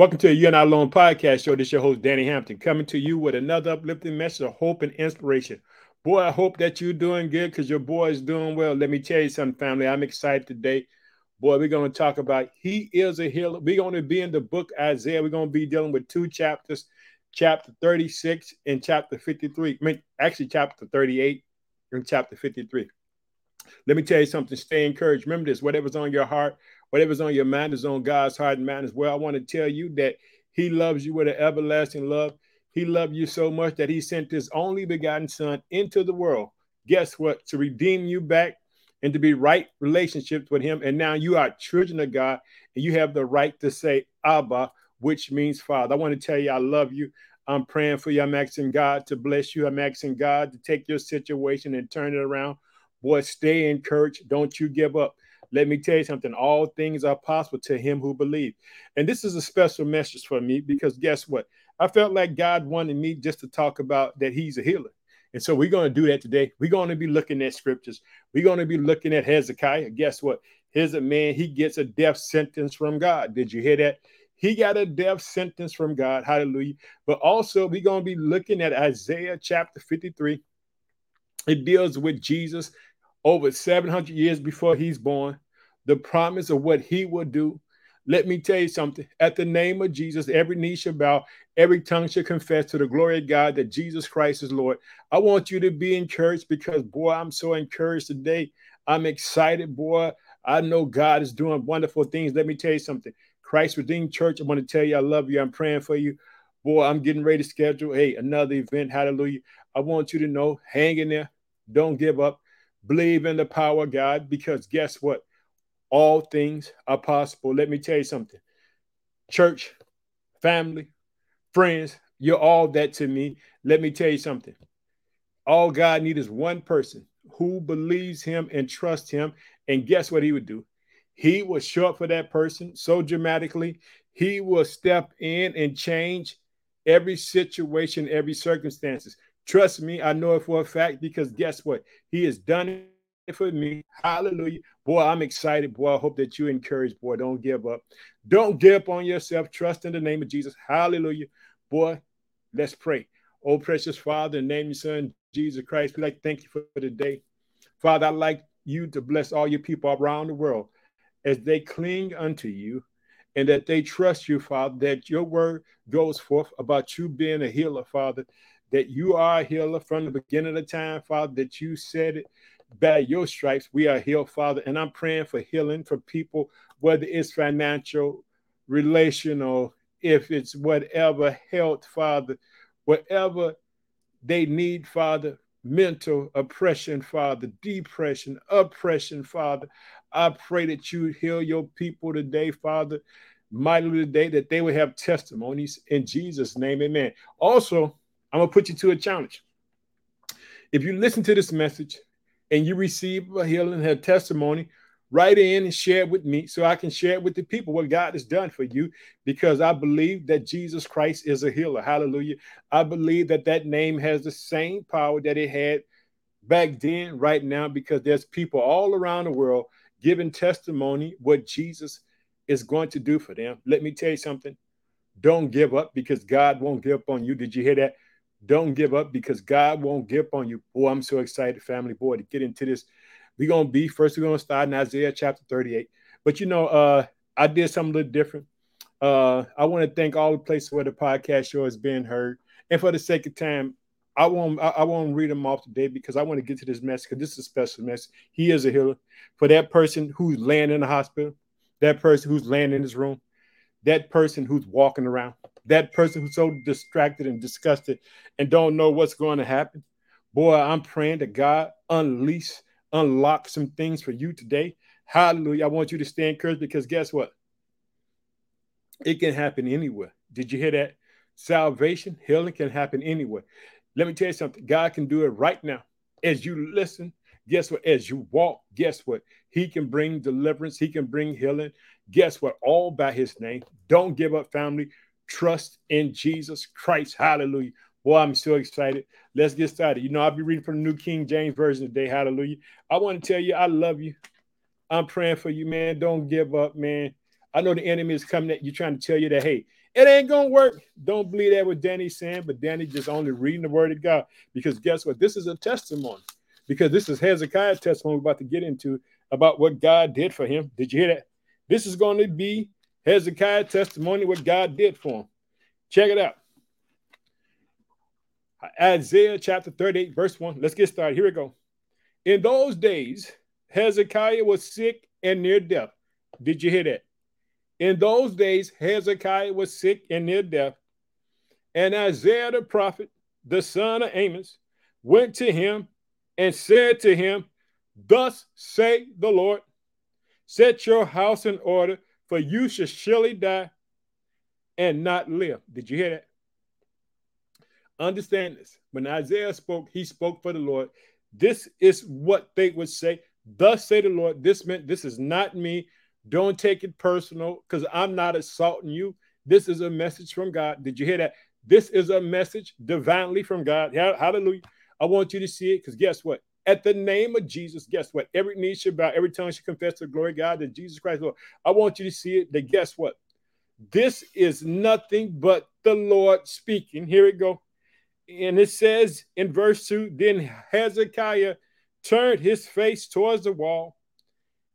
Welcome to the You and I Alone podcast show. This is your host, Danny Hampton, coming to you with another uplifting message of hope and inspiration. Boy, I hope that you're doing good because your boy is doing well. Let me tell you something, family. I'm excited today. Boy, we're going to talk about He is a healer. We're going to be in the book Isaiah. We're going to be dealing with two chapters, chapter 36 and chapter 53. I mean, actually, chapter 38 and chapter 53. Let me tell you something. Stay encouraged. Remember this whatever's on your heart, whatever's on your mind is on God's heart and mind as well. I want to tell you that He loves you with an everlasting love. He loved you so much that He sent His only begotten Son into the world. Guess what? To redeem you back and to be right relationships with Him. And now you are children of God and you have the right to say Abba, which means Father. I want to tell you, I love you. I'm praying for you. I'm asking God to bless you. I'm asking God to take your situation and turn it around. Boy, stay encouraged. Don't you give up. Let me tell you something. All things are possible to him who believes. And this is a special message for me because guess what? I felt like God wanted me just to talk about that he's a healer. And so we're going to do that today. We're going to be looking at scriptures. We're going to be looking at Hezekiah. Guess what? Here's a man, he gets a death sentence from God. Did you hear that? He got a death sentence from God. Hallelujah. But also, we're going to be looking at Isaiah chapter 53. It deals with Jesus over 700 years before he's born, the promise of what he will do. Let me tell you something. At the name of Jesus, every knee shall bow, every tongue shall confess to the glory of God that Jesus Christ is Lord. I want you to be encouraged because, boy, I'm so encouraged today. I'm excited, boy. I know God is doing wonderful things. Let me tell you something. Christ Redeemed Church, I want to tell you I love you. I'm praying for you. Boy, I'm getting ready to schedule, hey, another event. Hallelujah. I want you to know, hang in there. Don't give up. Believe in the power of God because guess what? All things are possible. Let me tell you something. Church, family, friends, you're all that to me. Let me tell you something. All God needs is one person who believes him and trusts him. And guess what he would do? He will show up for that person so dramatically. He will step in and change every situation, every circumstances. Trust me, I know it for a fact because guess what? He has done it for me. Hallelujah. Boy, I'm excited. Boy, I hope that you encourage. Boy, don't give up. Don't give up on yourself. Trust in the name of Jesus. Hallelujah. Boy, let's pray. Oh, precious Father, in the name of your Son, Jesus Christ, we like to thank you for the day. Father, I'd like you to bless all your people around the world as they cling unto you and that they trust you, Father, that your word goes forth about you being a healer, Father, that you are a healer from the beginning of the time, Father, that you said it by your stripes, we are healed, Father. And I'm praying for healing for people, whether it's financial, relational, if it's whatever health, Father, whatever they need, Father, mental oppression, Father, depression, oppression, Father. I pray that you heal your people today, Father, mightily today, that they will have testimonies in Jesus' name, amen. Also, I'm gonna put you to a challenge. If you listen to this message and you receive a healing, a testimony, write in and share it with me so I can share it with the people what God has done for you because I believe that Jesus Christ is a healer. Hallelujah. I believe that that name has the same power that it had back then, right now, because there's people all around the world giving testimony what Jesus is going to do for them. Let me tell you something. Don't give up because God won't give up on you. Did you hear that? Don't give up because God won't give up on you. Boy, I'm so excited, family, boy, to get into this. We're going to be first, we're going to start in Isaiah chapter 38. But you know, uh, I did something a little different. Uh, I want to thank all the places where the podcast show is being heard. And for the sake of time, I won't I, I won't read them off today because I want to get to this message because this is a special message. He is a healer. For that person who's laying in the hospital, that person who's laying in his room, that person who's walking around, that person who's so distracted and disgusted and don't know what's going to happen. Boy, I'm praying that God unleash, unlock some things for you today. Hallelujah. I want you to stay encouraged because guess what? It can happen anywhere. Did you hear that? Salvation, healing can happen anywhere. Let me tell you something. God can do it right now. As you listen, guess what? As you walk, guess what? He can bring deliverance. He can bring healing. Guess what? All by his name. Don't give up, family. Trust in Jesus Christ. Hallelujah. Boy, I'm so excited. Let's get started. You know, I'll be reading from the New King James Version today. Hallelujah. I want to tell you, I love you. I'm praying for you, man. Don't give up, man. I know the enemy is coming at you trying to tell you that, hey, it ain't gonna work. Don't believe that what Danny's saying, but Danny just only reading the word of God. Because guess what? This is a testimony. Because this is Hezekiah's testimony we're about to get into about what God did for him. Did you hear that? This is going to be Hezekiah's testimony, what God did for him. Check it out. Isaiah chapter 38, verse 1. Let's get started. Here we go. In those days, Hezekiah was sick and near death. Did you hear that? In those days, Hezekiah was sick and near death. And Isaiah the prophet, the son of Amos, went to him and said to him, Thus say the Lord, set your house in order, for you shall surely die and not live. Did you hear that? Understand this. When Isaiah spoke, he spoke for the Lord. This is what they would say. Thus say the Lord. This meant this is not me. Don't take it personal because I'm not assaulting you. This is a message from God. Did you hear that? This is a message divinely from God. Hallelujah. I want you to see it because guess what? At the name of Jesus, guess what? Every knee should bow, every tongue should confess the glory of God that Jesus Christ, Lord. I want you to see it that guess what? This is nothing but the Lord speaking. Here we go. And it says in verse 2 Then Hezekiah turned his face towards the wall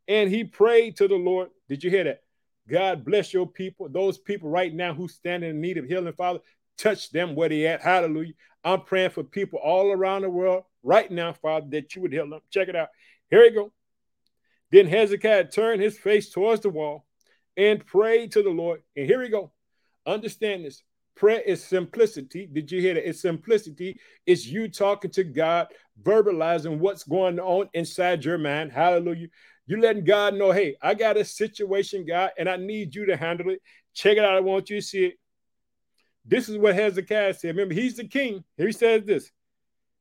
and he prayed to the Lord. Did you hear that? God bless your people. Those people right now who stand in need of healing, Father, touch them where they at. Hallelujah. I'm praying for people all around the world right now, Father, that you would heal them. Check it out. Here we go. Then Hezekiah turned his face towards the wall and prayed to the Lord. And here we go. Understand this. Prayer is simplicity. Did you hear that? It's simplicity. It's you talking to God, verbalizing what's going on inside your mind. Hallelujah. You letting God know, hey, I got a situation, God, and I need you to handle it. Check it out. I want you to see it. This is what Hezekiah said. Remember, he's the king. He says this.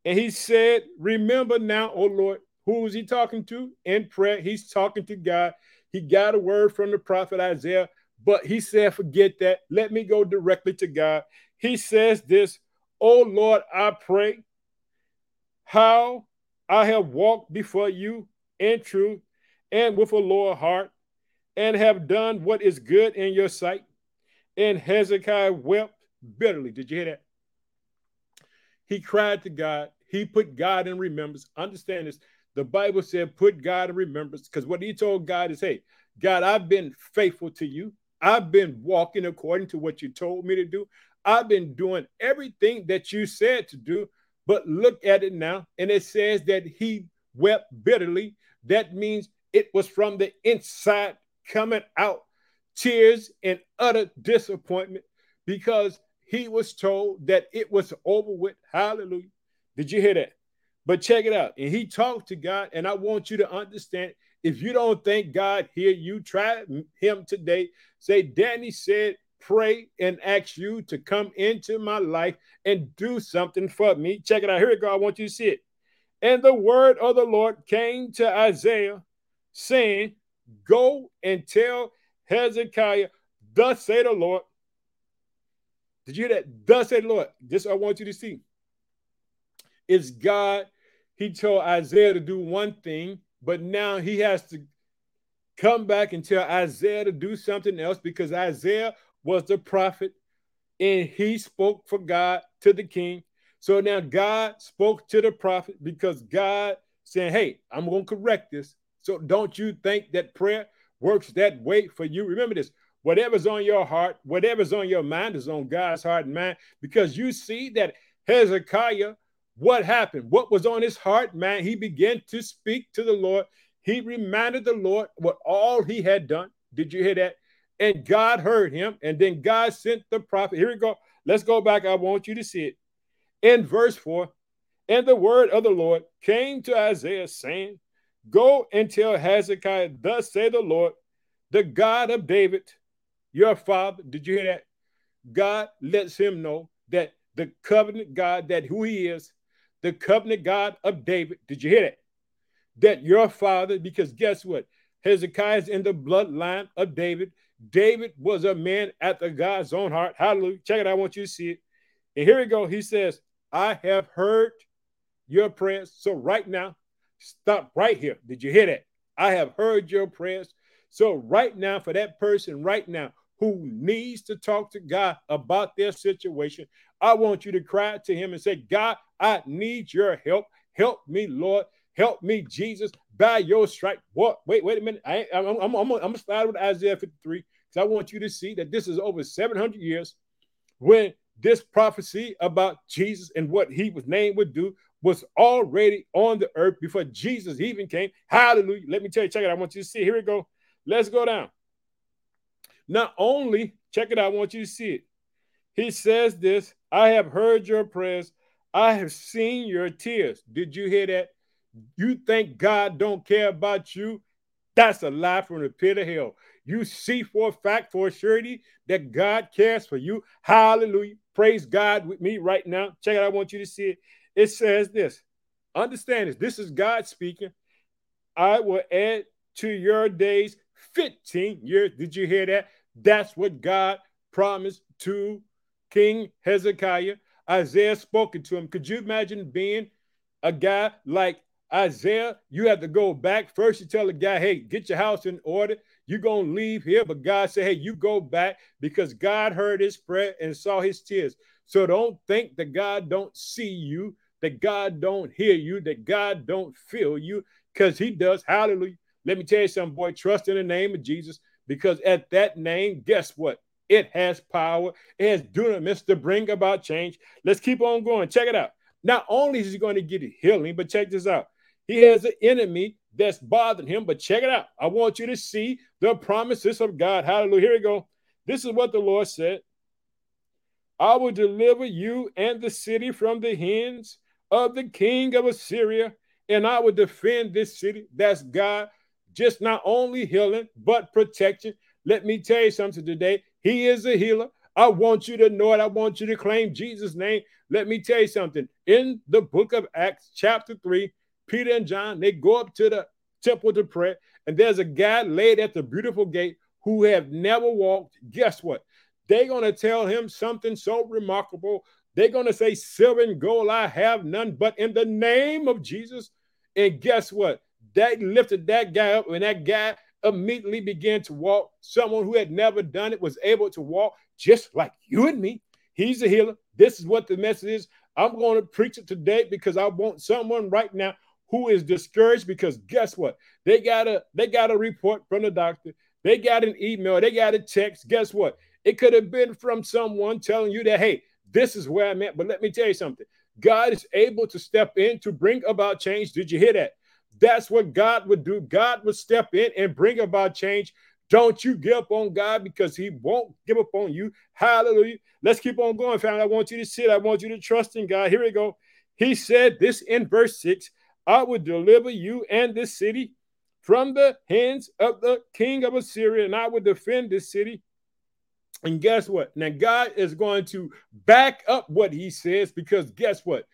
And he said, Remember now, O Lord, who was he talking to in prayer? He's talking to God. He got a word from the prophet Isaiah, but he said, Forget that. Let me go directly to God. He says this, O Lord, I pray how I have walked before you in truth and with a loyal heart, and have done what is good in your sight. And Hezekiah wept bitterly. Did you hear that? He cried to God. He put God in remembrance. Understand this. The Bible said, put God in remembrance, because what he told God is, hey, God, I've been faithful to you. I've been walking according to what you told me to do. I've been doing everything that you said to do. But look at it now. And it says that he wept bitterly. That means it was from the inside coming out, tears and utter disappointment because he was told that it was over with. Hallelujah. Did you hear that? But check it out. And he talked to God, and I want you to understand if you don't think God hear you, try him today. Say, Danny said, pray and ask you to come into my life and do something for me. Check it out. Here we go. I want you to see it. And the word of the Lord came to Isaiah saying, Go and tell Hezekiah, thus say the Lord. Did you hear that? Thus said Lord. This I want you to see. It's God. He told Isaiah to do one thing, but now he has to come back and tell Isaiah to do something else because Isaiah was the prophet and he spoke for God to the king. So now God spoke to the prophet because God saying, Hey, I'm going to correct this. So don't you think that prayer works that way for you? Remember this whatever's on your heart, whatever's on your mind is on God's heart and mind because you see that Hezekiah, what happened? What was on his heart, man? He began to speak to the Lord. He reminded the Lord what all he had done. Did you hear that? And God heard him. And then God sent the prophet. Here we go. Let's go back. I want you to see it. In verse 4 And the word of the Lord came to Isaiah, saying, Go and tell Hezekiah, thus say the Lord, the God of David, your father. Did you hear that? God lets him know that the covenant God, that who he is, the covenant God of David. Did you hear that? That your father, because guess what? Hezekiah is in the bloodline of David. David was a man after God's own heart. Hallelujah. Check it. I want you to see it. And here we go. He says, I have heard your prayers. So right now, Stop right here. Did you hear that? I have heard your prayers. So, right now, for that person right now who needs to talk to God about their situation, I want you to cry to Him and say, God, I need your help. Help me, Lord. Help me, Jesus, by your stripe. What? Wait, wait a minute. I, am I'm, I'm, I'm, I'm going to start with Isaiah 53 because I want you to see that this is over 700 years when this prophecy about Jesus and what he was named would do was already on the earth before Jesus even came. Hallelujah. Let me tell you, check it. I want you to see. Here we go. Let's go down. Not only, check it out, I want you to see it. He says this I have heard your prayers, I have seen your tears. Did you hear that? You think God don't care about you? That's a lie from the pit of hell. You see for a fact, for a surety, that God cares for you. Hallelujah. Praise God with me right now. Check it out. I want you to see it. It says this. Understand this. This is God speaking. I will add to your days 15 years. Did you hear that? That's what God promised to King Hezekiah. Isaiah spoken to him. Could you imagine being a guy like Isaiah? You have to go back. First, you tell the guy, hey, get your house in order. You're going to leave here. But God said, hey, you go back because God heard his prayer and saw his tears. So don't think that God don't see you, that God don't hear you, that God don't feel you, because he does. Hallelujah. Let me tell you something, boy. Trust in the name of Jesus, because at that name, guess what? It has power. It has dunamis to bring about change. Let's keep on going. Check it out. Not only is he going to get healing, but check this out. He has an enemy that's bothering him. But check it out. I want you to see the promises of God. Hallelujah. Here we go. This is what the Lord said I will deliver you and the city from the hands of the king of Assyria, and I will defend this city. That's God, just not only healing, but protection. Let me tell you something today. He is a healer. I want you to know it. I want you to claim Jesus' name. Let me tell you something. In the book of Acts, chapter 3, Peter and John, they go up to the temple to pray, and there's a guy laid at the beautiful gate who have never walked. Guess what? They're going to tell him something so remarkable. They're going to say, Silver and gold I have none, but in the name of Jesus. And guess what? They lifted that guy up, and that guy immediately began to walk. Someone who had never done it was able to walk just like you and me. He's a healer. This is what the message is. I'm going to preach it today because I want someone right now who is discouraged because guess what? They got a they got a report from the doctor. They got an email. They got a text. Guess what? It could have been from someone telling you that, hey, this is where I'm at. But let me tell you something. God is able to step in to bring about change. Did you hear that? That's what God would do. God would step in and bring about change. Don't you give up on God because He won't give up on you. Hallelujah. Let's keep on going, family. I want you to sit. I want you to trust in God. Here we go. He said this in verse 6 I will deliver you and this city from the hands of the king of Assyria, and I will defend this city. And guess what? Now, God is going to back up what he says because guess what?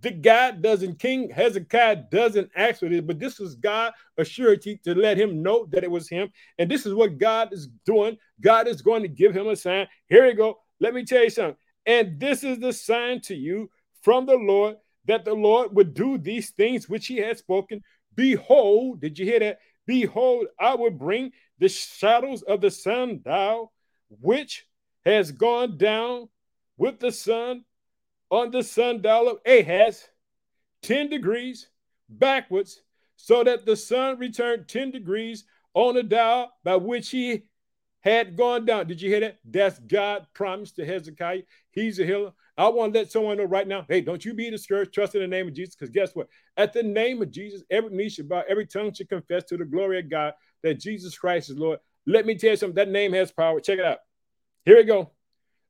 The God doesn't, King Hezekiah doesn't ask for this, but this is God a surety to let him know that it was him. And this is what God is doing. God is going to give him a sign. Here we go. Let me tell you something. And this is the sign to you from the Lord that the Lord would do these things which he had spoken. Behold, did you hear that? Behold, I will bring the shadows of the sundial, which has gone down with the sun on the sundial of Ahaz, 10 degrees backwards, so that the sun returned 10 degrees on the dial by which he had gone down. Did you hear that? That's God promised to Hezekiah. He's a healer. I want to let someone know right now hey, don't you be discouraged. Trust in the name of Jesus. Because guess what? At the name of Jesus, every knee should bow, every tongue should confess to the glory of God that Jesus Christ is Lord. Let me tell you something. That name has power. Check it out. Here we go.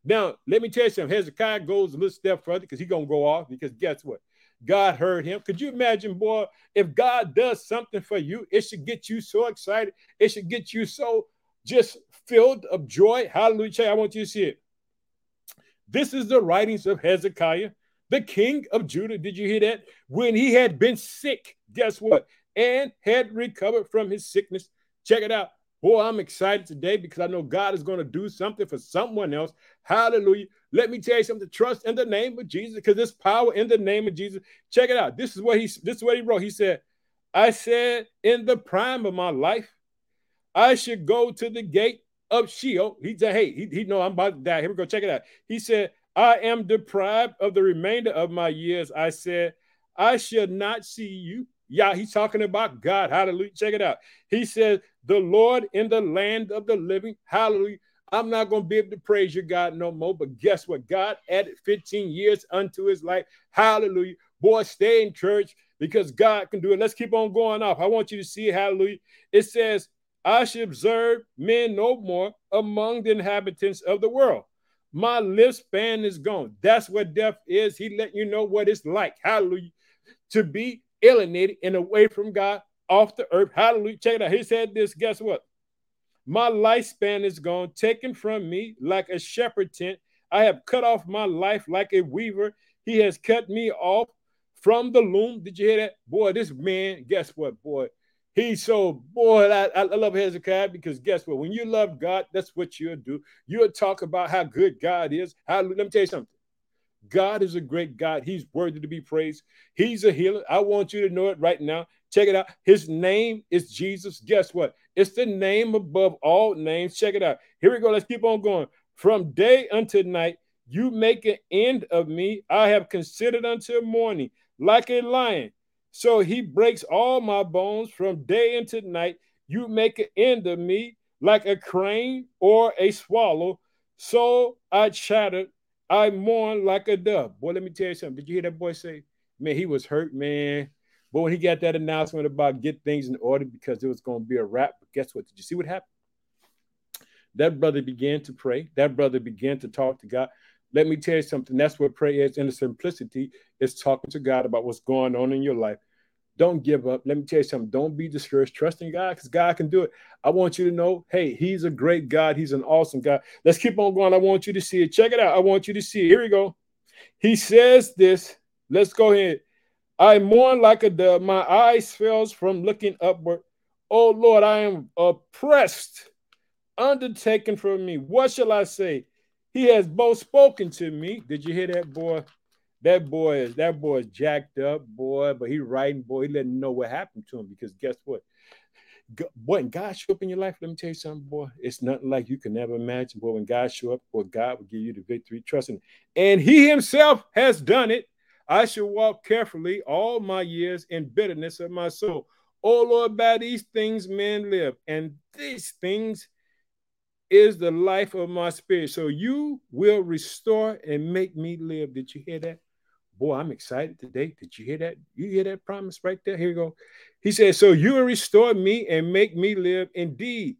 Now, let me tell you something. Hezekiah goes a little step further because he's going to go off. Because guess what? God heard him. Could you imagine, boy, if God does something for you, it should get you so excited. It should get you so just filled of joy. Hallelujah. I want you to see it. This is the writings of Hezekiah, the king of Judah. Did you hear that? When he had been sick, guess what? And had recovered from his sickness. Check it out. Boy, I'm excited today because I know God is going to do something for someone else. Hallelujah. Let me tell you something. Trust in the name of Jesus because there's power in the name of Jesus. Check it out. This is what he this is what he wrote. He said, I said in the prime of my life, I should go to the gate of Sheol. He said, Hey, he, he know I'm about to die. Here we go. Check it out. He said, I am deprived of the remainder of my years. I said, I shall not see you. Yeah, he's talking about God. Hallelujah. Check it out. He says, The Lord in the land of the living. Hallelujah. I'm not going to be able to praise your God no more. But guess what? God added 15 years unto his life. Hallelujah. Boy, stay in church because God can do it. Let's keep on going off. I want you to see, hallelujah. It says, I should observe men no more among the inhabitants of the world. My lifespan is gone. That's what death is. He let you know what it's like. Hallelujah. To be alienated and away from God off the earth. Hallelujah. Check it out. He said this. Guess what? My lifespan is gone, taken from me like a shepherd tent. I have cut off my life like a weaver. He has cut me off from the loom. Did you hear that? Boy, this man, guess what, boy? He's so, boy, I, I love Hezekiah because guess what? When you love God, that's what you'll do. You'll talk about how good God is. How, let me tell you something. God is a great God. He's worthy to be praised. He's a healer. I want you to know it right now. Check it out. His name is Jesus. Guess what? It's the name above all names. Check it out. Here we go. Let's keep on going. From day unto night, you make an end of me. I have considered until morning like a lion. So he breaks all my bones from day into night. You make an end of me like a crane or a swallow. So I chattered. I mourn like a dove. Boy, let me tell you something. Did you hear that boy say? Man, he was hurt, man. But when he got that announcement about get things in order because it was going to be a wrap, but guess what? Did you see what happened? That brother began to pray. That brother began to talk to God. Let me tell you something. That's what prayer is in the simplicity. Is talking to God about what's going on in your life. Don't give up. Let me tell you something. Don't be discouraged. Trust in God because God can do it. I want you to know, hey, He's a great God. He's an awesome God. Let's keep on going. I want you to see it. Check it out. I want you to see it. Here we go. He says this. Let's go ahead. I mourn like a dove. My eyes fails from looking upward. Oh Lord, I am oppressed, undertaken from me. What shall I say? He has both spoken to me. Did you hear that, boy? That boy is that boy is jacked up, boy. But he writing, boy. He letting know what happened to him because guess what? boy, when God show up in your life, let me tell you something, boy. It's nothing like you can ever imagine. Boy, when God show up, boy, God will give you the victory. Trust and He Himself has done it. I shall walk carefully all my years in bitterness of my soul. Oh Lord, by these things men live, and these things is the life of my spirit. So you will restore and make me live. Did you hear that? Boy, I'm excited today. Did you hear that? You hear that promise right there? Here you go. He said, So you will restore me and make me live. Indeed,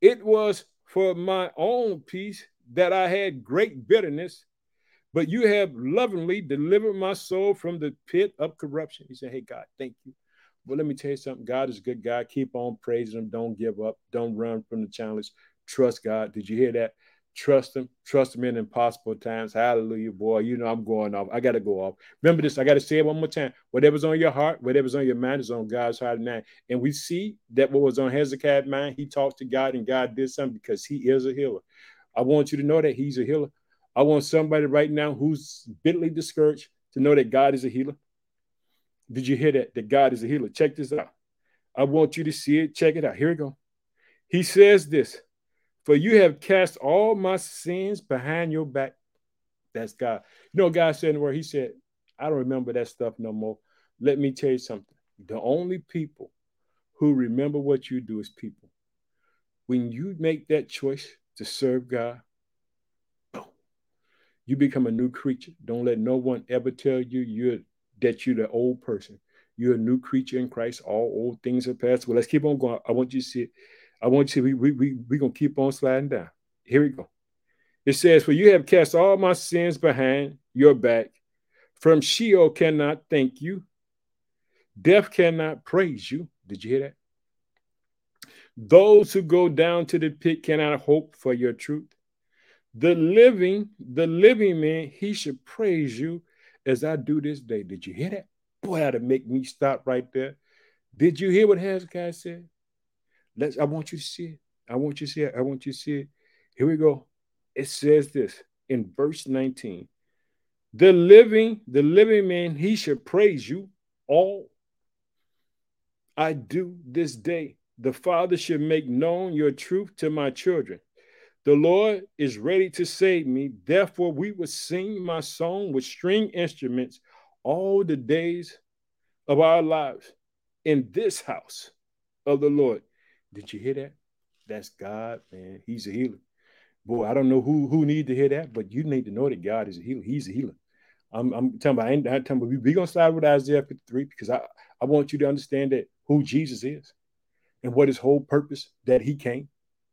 it was for my own peace that I had great bitterness but you have lovingly delivered my soul from the pit of corruption. He said, Hey, God, thank you. Well, let me tell you something. God is a good God. Keep on praising him. Don't give up. Don't run from the challenge. Trust God. Did you hear that? Trust him. Trust him in impossible times. Hallelujah, boy. You know I'm going off. I got to go off. Remember this. I got to say it one more time. Whatever's on your heart, whatever's on your mind is on God's heart mind. And we see that what was on Hezekiah's mind, he talked to God and God did something because he is a healer. I want you to know that he's a healer. I want somebody right now who's bitterly discouraged to know that God is a healer. Did you hear that? That God is a healer. Check this out. I want you to see it. Check it out. Here we go. He says this For you have cast all my sins behind your back. That's God. You know, God said in the word, He said, I don't remember that stuff no more. Let me tell you something. The only people who remember what you do is people. When you make that choice to serve God, boom, you become a new creature. Don't let no one ever tell you you're that you're the old person. You're a new creature in Christ. All old things are past. Well, let's keep on going. I want you to see it. I want you to we we we we're gonna keep on sliding down. Here we go. It says, For you have cast all my sins behind your back. From Sheol cannot thank you. Death cannot praise you. Did you hear that? Those who go down to the pit cannot hope for your truth. The living, the living man, he should praise you as I do this day. Did you hear that? Boy, that'll make me stop right there. Did you hear what Hezekiah said? Let's I want you to see it. I want you to see it. I want you to see it. Here we go. It says this in verse 19. The living, the living man, he should praise you all I do this day. The Father should make known your truth to my children. The Lord is ready to save me. Therefore, we will sing my song with string instruments all the days of our lives in this house of the Lord. Did you hear that? That's God, man. He's a healer. Boy, I don't know who who need to hear that, but you need to know that God is a healer. He's a healer. I'm, I'm talking about, I ain't, I'm telling you, we're going to start with Isaiah 53 because I, I want you to understand that who Jesus is and what his whole purpose that he came,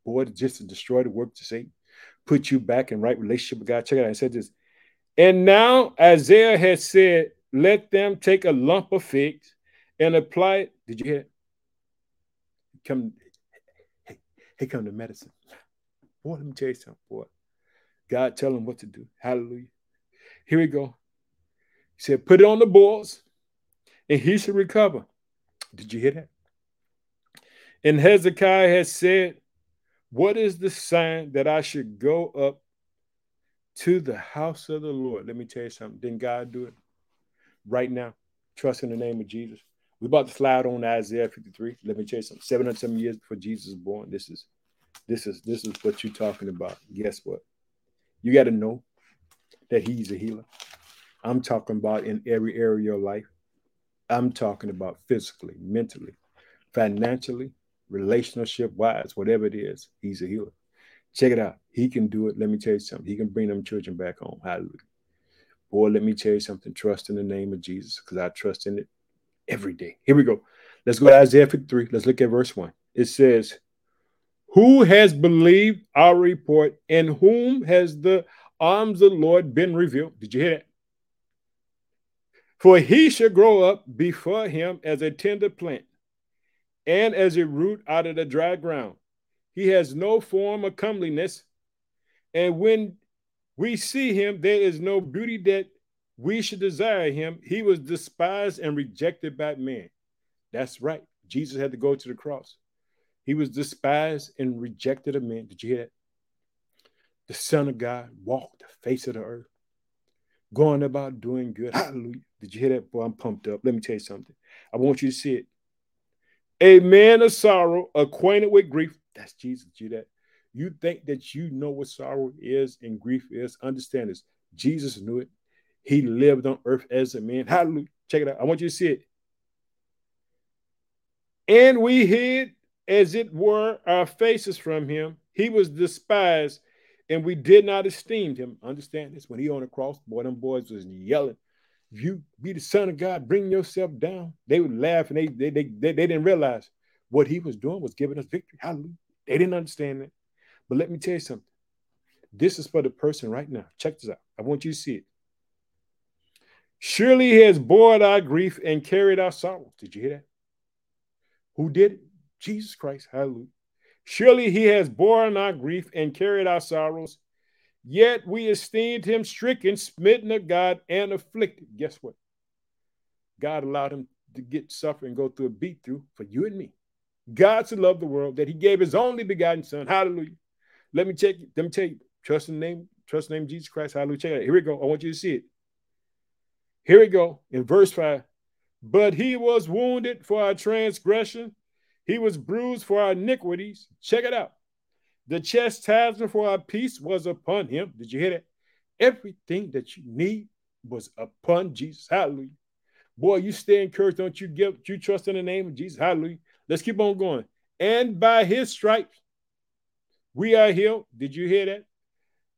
boy, just to destroy the work to Satan, put you back in right relationship with God. Check it out. I said this. And now Isaiah has said, let them take a lump of figs and apply it. Did you hear it? Come, hey, come to medicine. Boy, let me tell you something, boy. God tell him what to do. Hallelujah. Here we go. He said, put it on the boils and he should recover. Did you hear that? And Hezekiah has said, What is the sign that I should go up to the house of the Lord? Let me tell you something. Didn't God do it right now? Trust in the name of Jesus. We're about to slide on Isaiah 53. Let me tell you something. 700 some years before Jesus was born. This is this is this is what you're talking about. Guess what? You got to know that he's a healer. I'm talking about in every area of your life. I'm talking about physically, mentally, financially, relationship wise, whatever it is, he's a healer. Check it out. He can do it. Let me tell you something. He can bring them children back home. Hallelujah. Boy, let me tell you something. Trust in the name of Jesus because I trust in it every day. Here we go. Let's go to Isaiah 53. Let's look at verse 1. It says, Who has believed our report and whom has the arms of the Lord been revealed? Did you hear that? For he shall grow up before him as a tender plant and as a root out of the dry ground. He has no form of comeliness. And when we see him, there is no beauty that we should desire him. He was despised and rejected by men. That's right. Jesus had to go to the cross. He was despised and rejected of men. Did you hear that? The Son of God walked the face of the earth going about doing good. Hallelujah. Did you hear that? Boy, I'm pumped up. Let me tell you something. I want you to see it. A man of sorrow, acquainted with grief. That's Jesus. Did You that. You think that you know what sorrow is and grief is. Understand this. Jesus knew it. He lived on earth as a man. Hallelujah. Check it out. I want you to see it. And we hid, as it were, our faces from him. He was despised and we did not esteem him. Understand this? When he on the cross, boy, them boys was yelling, if you be the son of God, bring yourself down. They would laugh and they they, they, they, they didn't realize what he was doing was giving us victory. Hallelujah. They didn't understand that. But let me tell you something. This is for the person right now. Check this out. I want you to see it. Surely he has borne our grief and carried our sorrows. Did you hear that? Who did it? Jesus Christ. Hallelujah. Surely he has borne our grief and carried our sorrows. Yet we esteemed him stricken, smitten of God, and afflicted. Guess what? God allowed him to get suffer and go through a beat through for you and me. God so loved the world that he gave his only begotten son. Hallelujah. Let me check. Let me tell you. Trust in the name, trust in the name Jesus Christ. Hallelujah. Check it out. Here we go. I want you to see it. Here we go. In verse 5. But he was wounded for our transgression he was bruised for our iniquities. Check it out. The chastisement for our peace was upon him. Did you hear that? Everything that you need was upon Jesus. Hallelujah. Boy, you stay encouraged. Don't you give you trust in the name of Jesus. Hallelujah. Let's keep on going. And by his stripes, we are healed. Did you hear that?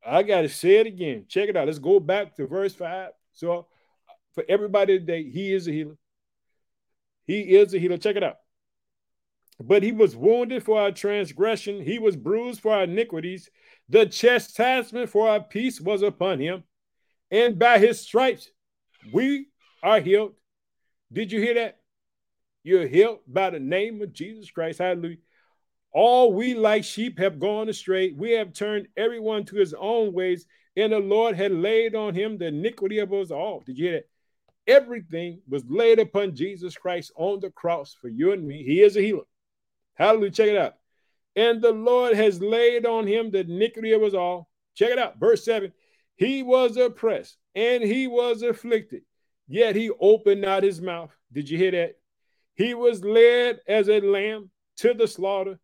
I got to say it again. Check it out. Let's go back to verse 5. So, for everybody today, he is a healer. He is a healer. Check it out. But he was wounded for our transgression, he was bruised for our iniquities. The chastisement for our peace was upon him, and by his stripes we are healed. Did you hear that? You're healed by the name of Jesus Christ. Hallelujah. All we like sheep have gone astray. We have turned everyone to his own ways, and the Lord had laid on him the iniquity of us all. Did you hear that? Everything was laid upon Jesus Christ on the cross for you and me. He is a healer. Hallelujah. Check it out. And the Lord has laid on him the iniquity of us all. Check it out. Verse 7 He was oppressed and he was afflicted, yet he opened not his mouth. Did you hear that? He was led as a lamb to the slaughter,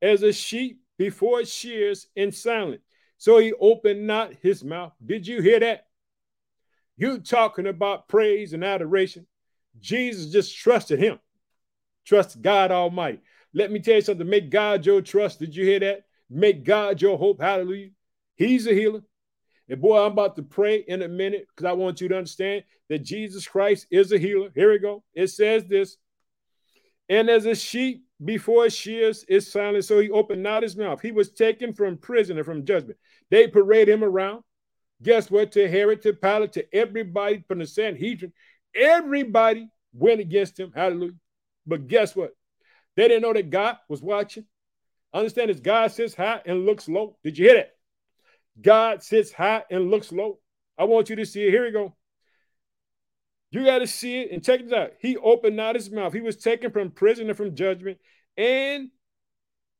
as a sheep before shears in silence. So he opened not his mouth. Did you hear that? You talking about praise and adoration. Jesus just trusted him. Trust God Almighty. Let me tell you something. Make God your trust. Did you hear that? Make God your hope. Hallelujah. He's a healer. And boy, I'm about to pray in a minute because I want you to understand that Jesus Christ is a healer. Here we go. It says this. And as a sheep before shears is silent, so he opened not his mouth. He was taken from prison and from judgment. They parade him around. Guess what? To Herod, to Pilate, to everybody from the Sanhedrin. Everybody went against him. Hallelujah. But guess what? They didn't know that God was watching. Understand this God sits high and looks low. Did you hear that? God sits high and looks low. I want you to see it. Here we go. You got to see it and check this out. He opened not his mouth. He was taken from prison and from judgment. And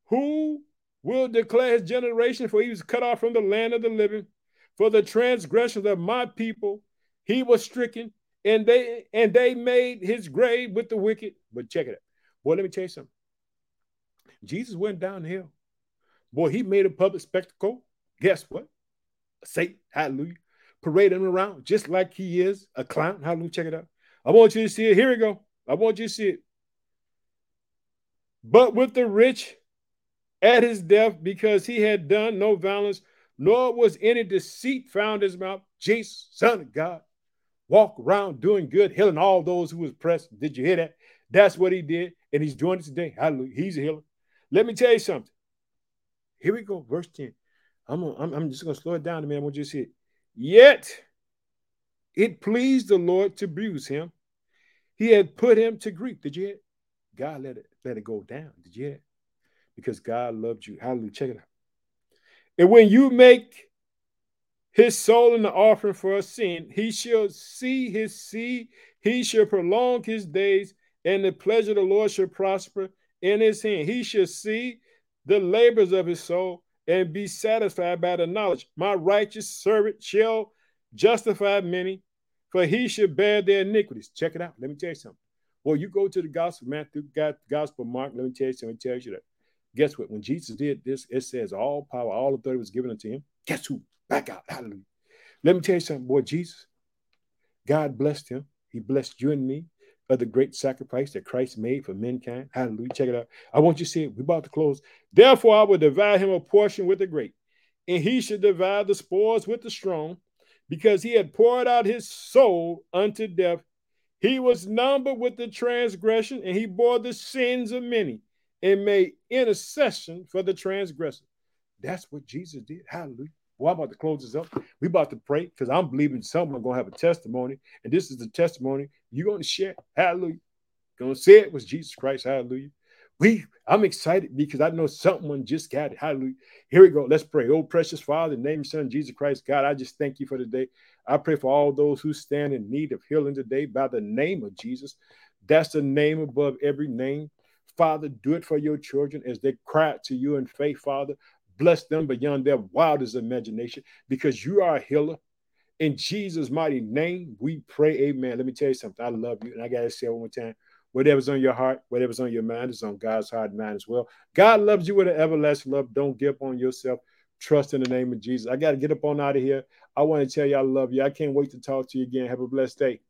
who will declare his generation? For he was cut off from the land of the living. For the transgressions of my people, he was stricken, and they and they made his grave with the wicked. But check it out. Boy, let me tell you something. Jesus went downhill. Boy, he made a public spectacle guess what? Satan, hallelujah, parading him around just like he is a clown. Hallelujah, check it out. I want you to see it. Here we go. I want you to see it. But with the rich at his death, because he had done no violence, nor was any deceit found in his mouth, Jesus, Son of God, walk around doing good, healing all those who was pressed. Did you hear that? That's what he did, and he's doing it today. Hallelujah. He's a healer. Let me tell you something. Here we go, verse 10. I'm, I'm, I'm just going to slow it down a minute. I want you to see it. Yet it pleased the Lord to bruise him. He had put him to grief. Did you hear it? God let it let it go down. Did you hear it? Because God loved you. Hallelujah. Check it out. And when you make his soul in the offering for a sin, he shall see his seed, he shall prolong his days, and the pleasure of the Lord shall prosper in his hand. He shall see the labors of his soul and be satisfied by the knowledge. My righteous servant shall justify many, for he shall bear their iniquities. Check it out. Let me tell you something. Well, you go to the gospel, Matthew, the gospel, Mark, let me tell you something. It tells you that. Guess what? When Jesus did this, it says all power, all authority was given unto him. Guess who? Back out. Hallelujah. Let me tell you something, boy. Jesus, God blessed him. He blessed you and me of the great sacrifice that Christ made for mankind. Hallelujah. Check it out. I want you to see it. We're about to close. Therefore, I will divide him a portion with the great, and he should divide the spoils with the strong, because he had poured out his soul unto death. He was numbered with the transgression, and he bore the sins of many, and made intercession for the transgressor. That's what Jesus did. Hallelujah. Well, I'm about to close this up. We about to pray because I'm believing someone gonna have a testimony, and this is the testimony you're gonna share. Hallelujah. Gonna say it was Jesus Christ. Hallelujah. We, I'm excited because I know someone just got it. Hallelujah. Here we go. Let's pray. Oh, precious Father, name son Jesus Christ. God, I just thank you for today. I pray for all those who stand in need of healing today by the name of Jesus. That's the name above every name. Father, do it for your children as they cry to you in faith, Father. Bless them beyond their wildest imagination because you are a healer. In Jesus' mighty name, we pray, amen. Let me tell you something. I love you. And I got to say it one more time. Whatever's on your heart, whatever's on your mind is on God's heart and mind as well. God loves you with an everlasting love. Don't give up on yourself. Trust in the name of Jesus. I got to get up on out of here. I want to tell you I love you. I can't wait to talk to you again. Have a blessed day.